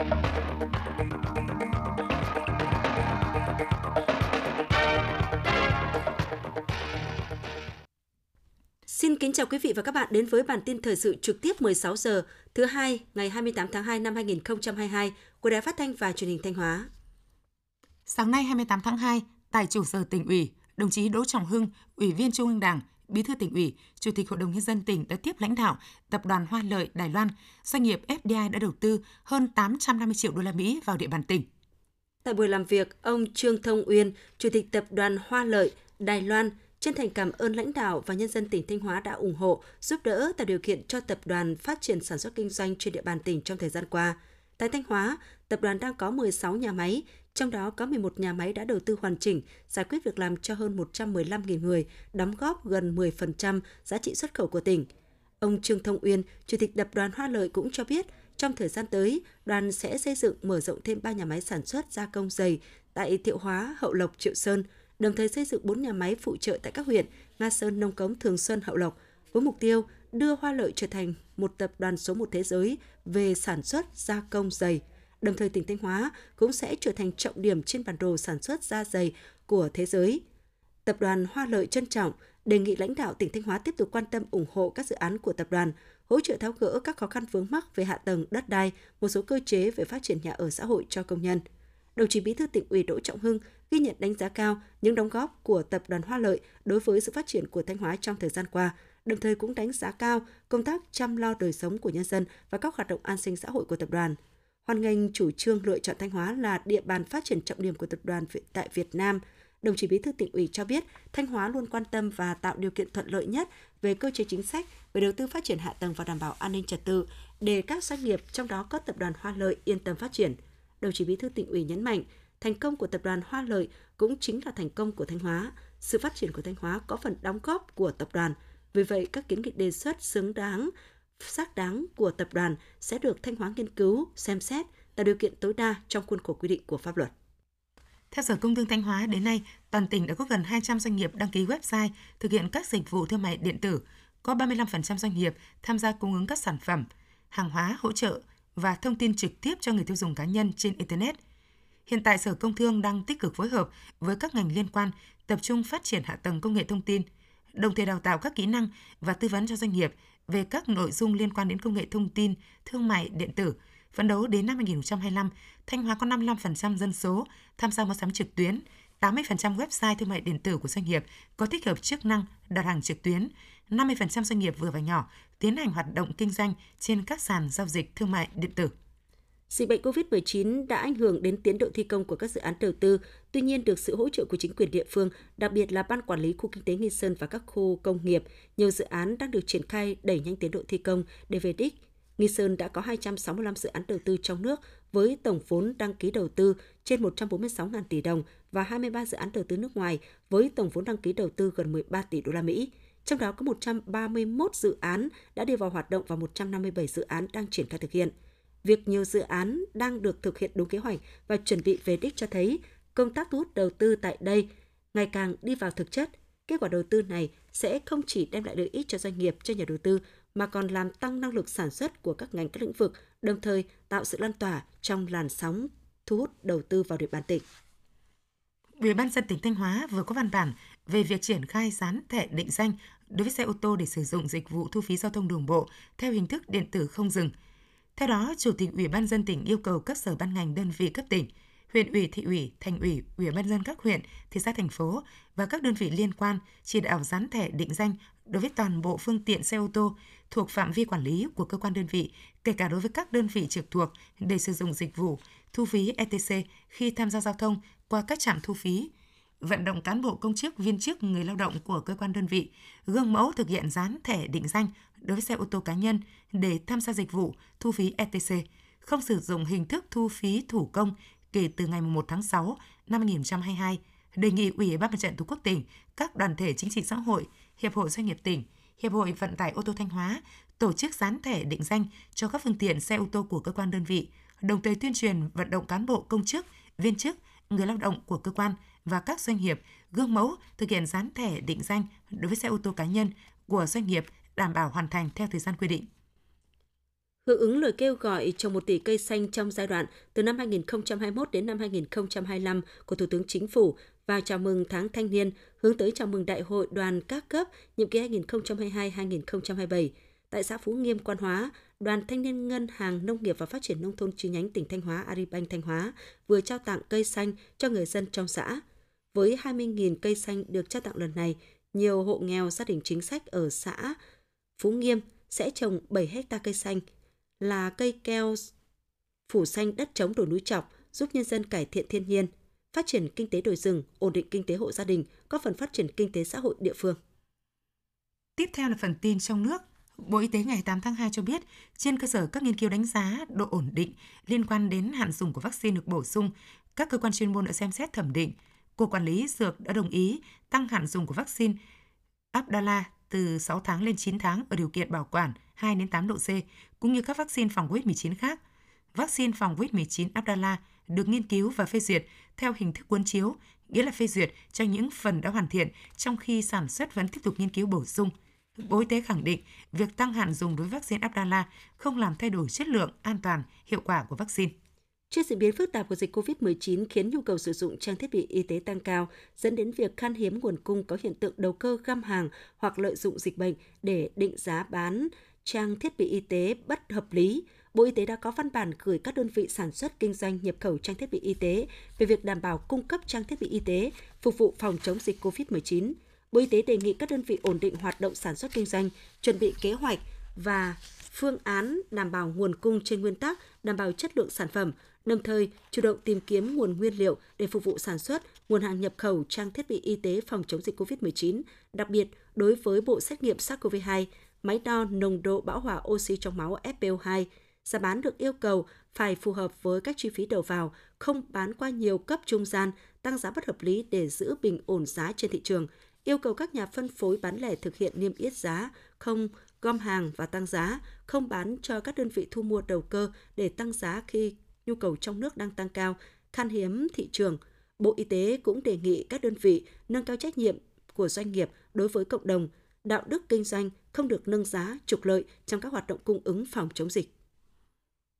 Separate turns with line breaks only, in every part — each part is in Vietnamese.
Xin kính chào quý vị và các bạn đến với bản tin thời sự trực tiếp 16 giờ thứ hai ngày 28 tháng 2 năm 2022 của Đài Phát thanh và Truyền hình Thanh Hóa.
Sáng nay 28 tháng 2, tại trụ sở tỉnh ủy, đồng chí Đỗ Trọng Hưng, Ủy viên Trung ương Đảng, Bí thư tỉnh ủy, Chủ tịch Hội đồng nhân dân tỉnh đã tiếp lãnh đạo Tập đoàn Hoa Lợi Đài Loan, doanh nghiệp FDI đã đầu tư hơn 850 triệu đô la Mỹ vào địa bàn tỉnh.
Tại buổi làm việc, ông Trương Thông Uyên, Chủ tịch Tập đoàn Hoa Lợi Đài Loan chân thành cảm ơn lãnh đạo và nhân dân tỉnh Thanh Hóa đã ủng hộ, giúp đỡ tạo điều kiện cho tập đoàn phát triển sản xuất kinh doanh trên địa bàn tỉnh trong thời gian qua. Tại Thanh Hóa, tập đoàn đang có 16 nhà máy, trong đó có 11 nhà máy đã đầu tư hoàn chỉnh, giải quyết việc làm cho hơn 115.000 người, đóng góp gần 10% giá trị xuất khẩu của tỉnh. Ông Trương Thông Uyên, Chủ tịch Tập đoàn Hoa Lợi cũng cho biết, trong thời gian tới, đoàn sẽ xây dựng mở rộng thêm 3 nhà máy sản xuất gia công dày tại Thiệu Hóa, Hậu Lộc, Triệu Sơn, đồng thời xây dựng 4 nhà máy phụ trợ tại các huyện Nga Sơn, Nông Cống, Thường Xuân, Hậu Lộc, với mục tiêu đưa Hoa Lợi trở thành một tập đoàn số một thế giới về sản xuất gia công dày. Đồng thời tỉnh Thanh Hóa cũng sẽ trở thành trọng điểm trên bản đồ sản xuất da dày của thế giới. Tập đoàn Hoa Lợi trân trọng đề nghị lãnh đạo tỉnh Thanh Hóa tiếp tục quan tâm ủng hộ các dự án của tập đoàn, hỗ trợ tháo gỡ các khó khăn vướng mắc về hạ tầng, đất đai, một số cơ chế về phát triển nhà ở xã hội cho công nhân. Đồng chí Bí thư tỉnh ủy Đỗ Trọng Hưng ghi nhận đánh giá cao những đóng góp của tập đoàn Hoa Lợi đối với sự phát triển của Thanh Hóa trong thời gian qua, đồng thời cũng đánh giá cao công tác chăm lo đời sống của nhân dân và các hoạt động an sinh xã hội của tập đoàn. Hoan nghênh chủ trương lựa chọn Thanh Hóa là địa bàn phát triển trọng điểm của tập đoàn tại Việt Nam. Đồng chí Bí thư tỉnh ủy cho biết, Thanh Hóa luôn quan tâm và tạo điều kiện thuận lợi nhất về cơ chế chính sách, về đầu tư phát triển hạ tầng và đảm bảo an ninh trật tự để các doanh nghiệp trong đó có tập đoàn Hoa Lợi yên tâm phát triển. Đồng chí Bí thư tỉnh ủy nhấn mạnh, thành công của tập đoàn Hoa Lợi cũng chính là thành công của Thanh Hóa. Sự phát triển của Thanh Hóa có phần đóng góp của tập đoàn. Vì vậy, các kiến nghị đề xuất xứng đáng, xác đáng của tập đoàn sẽ được Thanh Hóa nghiên cứu, xem xét, tạo điều kiện tối đa trong khuôn khổ quy định của pháp luật.
Theo Sở Công Thương Thanh Hóa, đến nay, toàn tỉnh đã có gần 200 doanh nghiệp đăng ký website thực hiện các dịch vụ thương mại điện tử, có 35% doanh nghiệp tham gia cung ứng các sản phẩm, hàng hóa hỗ trợ và thông tin trực tiếp cho người tiêu dùng cá nhân trên Internet – Hiện tại Sở Công Thương đang tích cực phối hợp với các ngành liên quan tập trung phát triển hạ tầng công nghệ thông tin, đồng thời đào tạo các kỹ năng và tư vấn cho doanh nghiệp về các nội dung liên quan đến công nghệ thông tin, thương mại điện tử. Phấn đấu đến năm 2025, Thanh Hóa có 55% dân số tham gia mua sắm trực tuyến, 80% website thương mại điện tử của doanh nghiệp có tích hợp chức năng đặt hàng trực tuyến, 50% doanh nghiệp vừa và nhỏ tiến hành hoạt động kinh doanh trên các sàn giao dịch thương mại điện tử.
Dịch bệnh COVID-19 đã ảnh hưởng đến tiến độ thi công của các dự án đầu tư, tuy nhiên được sự hỗ trợ của chính quyền địa phương, đặc biệt là Ban Quản lý Khu Kinh tế Nghi Sơn và các khu công nghiệp, nhiều dự án đang được triển khai đẩy nhanh tiến độ thi công để về đích. Nghi Sơn đã có 265 dự án đầu tư trong nước với tổng vốn đăng ký đầu tư trên 146.000 tỷ đồng và 23 dự án đầu tư nước ngoài với tổng vốn đăng ký đầu tư gần 13 tỷ đô la Mỹ. Trong đó có 131 dự án đã đi vào hoạt động và 157 dự án đang triển khai thực hiện việc nhiều dự án đang được thực hiện đúng kế hoạch và chuẩn bị về đích cho thấy công tác thu hút đầu tư tại đây ngày càng đi vào thực chất. Kết quả đầu tư này sẽ không chỉ đem lại lợi ích cho doanh nghiệp, cho nhà đầu tư, mà còn làm tăng năng lực sản xuất của các ngành các lĩnh vực, đồng thời tạo sự lan tỏa trong làn sóng thu hút đầu tư vào địa bàn tỉnh.
Ủy ban dân tỉnh Thanh Hóa vừa có văn bản về việc triển khai dán thẻ định danh đối với xe ô tô để sử dụng dịch vụ thu phí giao thông đường bộ theo hình thức điện tử không dừng – theo đó, Chủ tịch Ủy ban dân tỉnh yêu cầu các sở ban ngành đơn vị cấp tỉnh, huyện ủy, thị ủy, thành ủy, ủy ban dân các huyện, thị xã thành phố và các đơn vị liên quan chỉ đạo dán thẻ định danh đối với toàn bộ phương tiện xe ô tô thuộc phạm vi quản lý của cơ quan đơn vị, kể cả đối với các đơn vị trực thuộc để sử dụng dịch vụ thu phí ETC khi tham gia giao thông qua các trạm thu phí, vận động cán bộ công chức, viên chức, người lao động của cơ quan đơn vị gương mẫu thực hiện dán thẻ định danh đối với xe ô tô cá nhân để tham gia dịch vụ thu phí ETC, không sử dụng hình thức thu phí thủ công kể từ ngày 1 tháng 6 năm 2022, đề nghị Ủy ban Mặt trận Tổ quốc tỉnh, các đoàn thể chính trị xã hội, Hiệp hội Doanh nghiệp tỉnh, Hiệp hội Vận tải ô tô Thanh Hóa tổ chức dán thẻ định danh cho các phương tiện xe ô tô của cơ quan đơn vị, đồng thời tuyên truyền vận động cán bộ công chức, viên chức, người lao động của cơ quan và các doanh nghiệp gương mẫu thực hiện dán thẻ định danh đối với xe ô tô cá nhân của doanh nghiệp đảm bảo hoàn thành theo thời gian quy định.
Hưởng ứng lời kêu gọi trồng 1 tỷ cây xanh trong giai đoạn từ năm 2021 đến năm 2025 của Thủ tướng Chính phủ và chào mừng tháng thanh niên hướng tới chào mừng Đại hội đoàn các cấp nhiệm kỳ 2022-2027 tại xã Phú Nghiêm, Quan Hóa, Đoàn Thanh niên Ngân hàng Nông nghiệp và Phát triển Nông thôn chi nhánh tỉnh Thanh Hóa Agribank Thanh Hóa vừa trao tặng cây xanh cho người dân trong xã. Với 20.000 cây xanh được trao tặng lần này, nhiều hộ nghèo gia đình chính sách ở xã Phú Nghiêm sẽ trồng 7 hecta cây xanh là cây keo phủ xanh đất chống đồi núi trọc, giúp nhân dân cải thiện thiên nhiên, phát triển kinh tế đồi rừng, ổn định kinh tế hộ gia đình, góp phần phát triển kinh tế xã hội địa phương.
Tiếp theo là phần tin trong nước. Bộ Y tế ngày 8 tháng 2 cho biết, trên cơ sở các nghiên cứu đánh giá độ ổn định liên quan đến hạn dùng của vaccine được bổ sung, các cơ quan chuyên môn đã xem xét thẩm định. Cục Quản lý Dược đã đồng ý tăng hạn dùng của vaccine Abdala từ 6 tháng lên 9 tháng ở điều kiện bảo quản 2 đến 8 độ C, cũng như các vaccine phòng COVID-19 khác. Vaccine phòng COVID-19 Abdala được nghiên cứu và phê duyệt theo hình thức cuốn chiếu, nghĩa là phê duyệt cho những phần đã hoàn thiện trong khi sản xuất vẫn tiếp tục nghiên cứu bổ sung. Bộ Y tế khẳng định việc tăng hạn dùng đối với vaccine Abdala không làm thay đổi chất lượng, an toàn, hiệu quả của vaccine.
Trước diễn biến phức tạp của dịch COVID-19 khiến nhu cầu sử dụng trang thiết bị y tế tăng cao, dẫn đến việc khan hiếm nguồn cung có hiện tượng đầu cơ găm hàng hoặc lợi dụng dịch bệnh để định giá bán trang thiết bị y tế bất hợp lý, Bộ Y tế đã có văn bản gửi các đơn vị sản xuất kinh doanh nhập khẩu trang thiết bị y tế về việc đảm bảo cung cấp trang thiết bị y tế phục vụ phòng chống dịch COVID-19. Bộ Y tế đề nghị các đơn vị ổn định hoạt động sản xuất kinh doanh, chuẩn bị kế hoạch và phương án đảm bảo nguồn cung trên nguyên tắc đảm bảo chất lượng sản phẩm, đồng thời chủ động tìm kiếm nguồn nguyên liệu để phục vụ sản xuất, nguồn hàng nhập khẩu trang thiết bị y tế phòng chống dịch COVID-19, đặc biệt đối với bộ xét nghiệm SARS-CoV-2, máy đo nồng độ bão hòa oxy trong máu FPO2. Giá bán được yêu cầu phải phù hợp với các chi phí đầu vào, không bán qua nhiều cấp trung gian, tăng giá bất hợp lý để giữ bình ổn giá trên thị trường. Yêu cầu các nhà phân phối bán lẻ thực hiện niêm yết giá, không gom hàng và tăng giá, không bán cho các đơn vị thu mua đầu cơ để tăng giá khi nhu cầu trong nước đang tăng cao, khan hiếm thị trường. Bộ Y tế cũng đề nghị các đơn vị nâng cao trách nhiệm của doanh nghiệp đối với cộng đồng, đạo đức kinh doanh không được nâng giá, trục lợi trong các hoạt động cung ứng phòng chống dịch.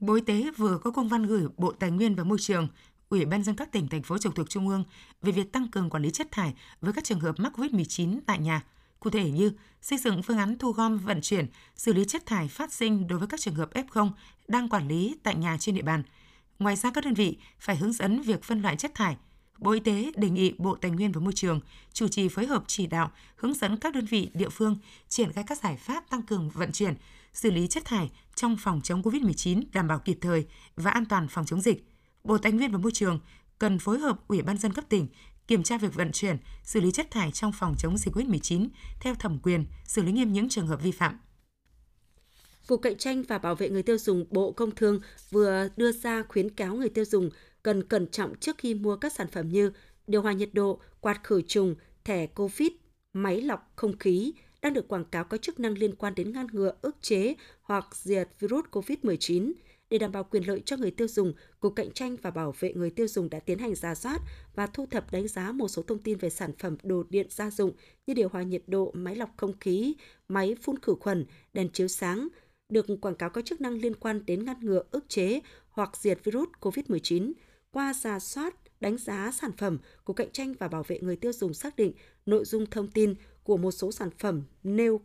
Bộ Y tế vừa có công văn gửi Bộ Tài nguyên và Môi trường, Ủy ban dân các tỉnh, thành phố trực thuộc Trung ương về việc tăng cường quản lý chất thải với các trường hợp mắc COVID-19 tại nhà. Cụ thể như xây dựng phương án thu gom, vận chuyển, xử lý chất thải phát sinh đối với các trường hợp F0 đang quản lý tại nhà trên địa bàn. Ngoài ra các đơn vị phải hướng dẫn việc phân loại chất thải, Bộ Y tế đề nghị Bộ Tài nguyên và Môi trường chủ trì phối hợp chỉ đạo, hướng dẫn các đơn vị địa phương triển khai các giải pháp tăng cường vận chuyển, xử lý chất thải trong phòng chống COVID-19 đảm bảo kịp thời và an toàn phòng chống dịch. Bộ Tài nguyên và Môi trường cần phối hợp Ủy ban dân cấp tỉnh kiểm tra việc vận chuyển, xử lý chất thải trong phòng chống dịch COVID-19 theo thẩm quyền, xử lý nghiêm những trường hợp vi phạm.
Cục Cạnh tranh và Bảo vệ người tiêu dùng Bộ Công Thương vừa đưa ra khuyến cáo người tiêu dùng cần cẩn trọng trước khi mua các sản phẩm như điều hòa nhiệt độ, quạt khử trùng, thẻ COVID, máy lọc không khí đang được quảng cáo có chức năng liên quan đến ngăn ngừa, ức chế hoặc diệt virus COVID-19. Để đảm bảo quyền lợi cho người tiêu dùng, Cục Cạnh tranh và Bảo vệ người tiêu dùng đã tiến hành ra soát và thu thập đánh giá một số thông tin về sản phẩm đồ điện gia dụng như điều hòa nhiệt độ, máy lọc không khí, máy phun khử khuẩn, đèn chiếu sáng, được quảng cáo có chức năng liên quan đến ngăn ngừa, ức chế hoặc diệt virus COVID-19 qua giả soát, đánh giá sản phẩm, cục Cạnh tranh và Bảo vệ người tiêu dùng xác định nội dung thông tin của một số sản phẩm nêu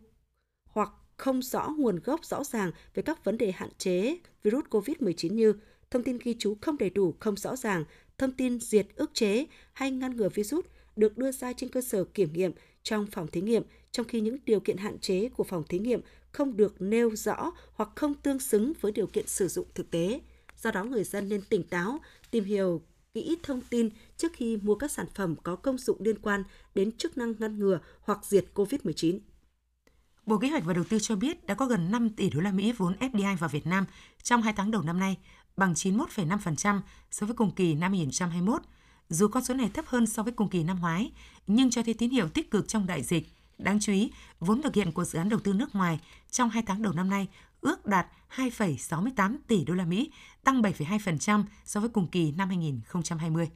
không rõ nguồn gốc rõ ràng về các vấn đề hạn chế virus COVID-19 như thông tin ghi chú không đầy đủ, không rõ ràng, thông tin diệt ức chế hay ngăn ngừa virus được đưa ra trên cơ sở kiểm nghiệm trong phòng thí nghiệm, trong khi những điều kiện hạn chế của phòng thí nghiệm không được nêu rõ hoặc không tương xứng với điều kiện sử dụng thực tế. Do đó người dân nên tỉnh táo, tìm hiểu kỹ thông tin trước khi mua các sản phẩm có công dụng liên quan đến chức năng ngăn ngừa hoặc diệt COVID-19.
Bộ Kế hoạch và Đầu tư cho biết đã có gần 5 tỷ đô la Mỹ vốn FDI vào Việt Nam trong 2 tháng đầu năm nay, bằng 91,5% so với cùng kỳ năm 2021. Dù con số này thấp hơn so với cùng kỳ năm ngoái, nhưng cho thấy tín hiệu tích cực trong đại dịch. Đáng chú ý, vốn thực hiện của dự án đầu tư nước ngoài trong 2 tháng đầu năm nay ước đạt 2,68 tỷ đô la Mỹ, tăng 7,2% so với cùng kỳ năm 2020.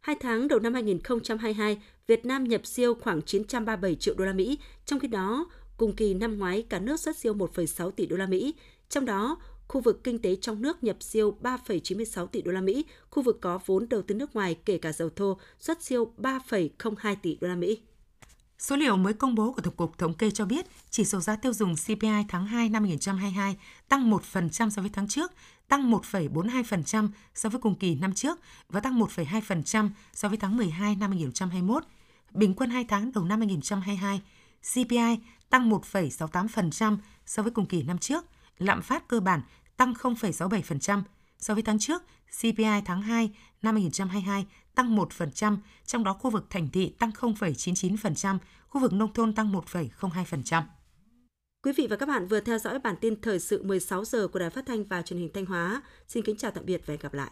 Hai tháng đầu năm 2022, Việt Nam nhập siêu khoảng 937 triệu đô la Mỹ, trong khi đó cùng kỳ năm ngoái cả nước xuất siêu 1,6 tỷ đô la Mỹ, trong đó khu vực kinh tế trong nước nhập siêu 3,96 tỷ đô la Mỹ, khu vực có vốn đầu tư nước ngoài kể cả dầu thô xuất siêu 3,02 tỷ đô la Mỹ.
Số liệu mới công bố của Tổng cục Thống kê cho biết, chỉ số giá tiêu dùng CPI tháng 2 năm 2022 tăng 1% so với tháng trước, tăng 1,42% so với cùng kỳ năm trước và tăng 1,2% so với tháng 12 năm 2021. Bình quân 2 tháng đầu năm 2022, CPI tăng 1,68% so với cùng kỳ năm trước, lạm phát cơ bản tăng 0,67%. So với tháng trước, CPI tháng 2 năm 2022 tăng 1%, trong đó khu vực thành thị tăng 0,99%, khu vực nông thôn tăng 1,02%.
Quý vị và các bạn vừa theo dõi bản tin thời sự 16 giờ của Đài Phát thanh và Truyền hình Thanh Hóa. Xin kính chào tạm biệt và hẹn gặp lại.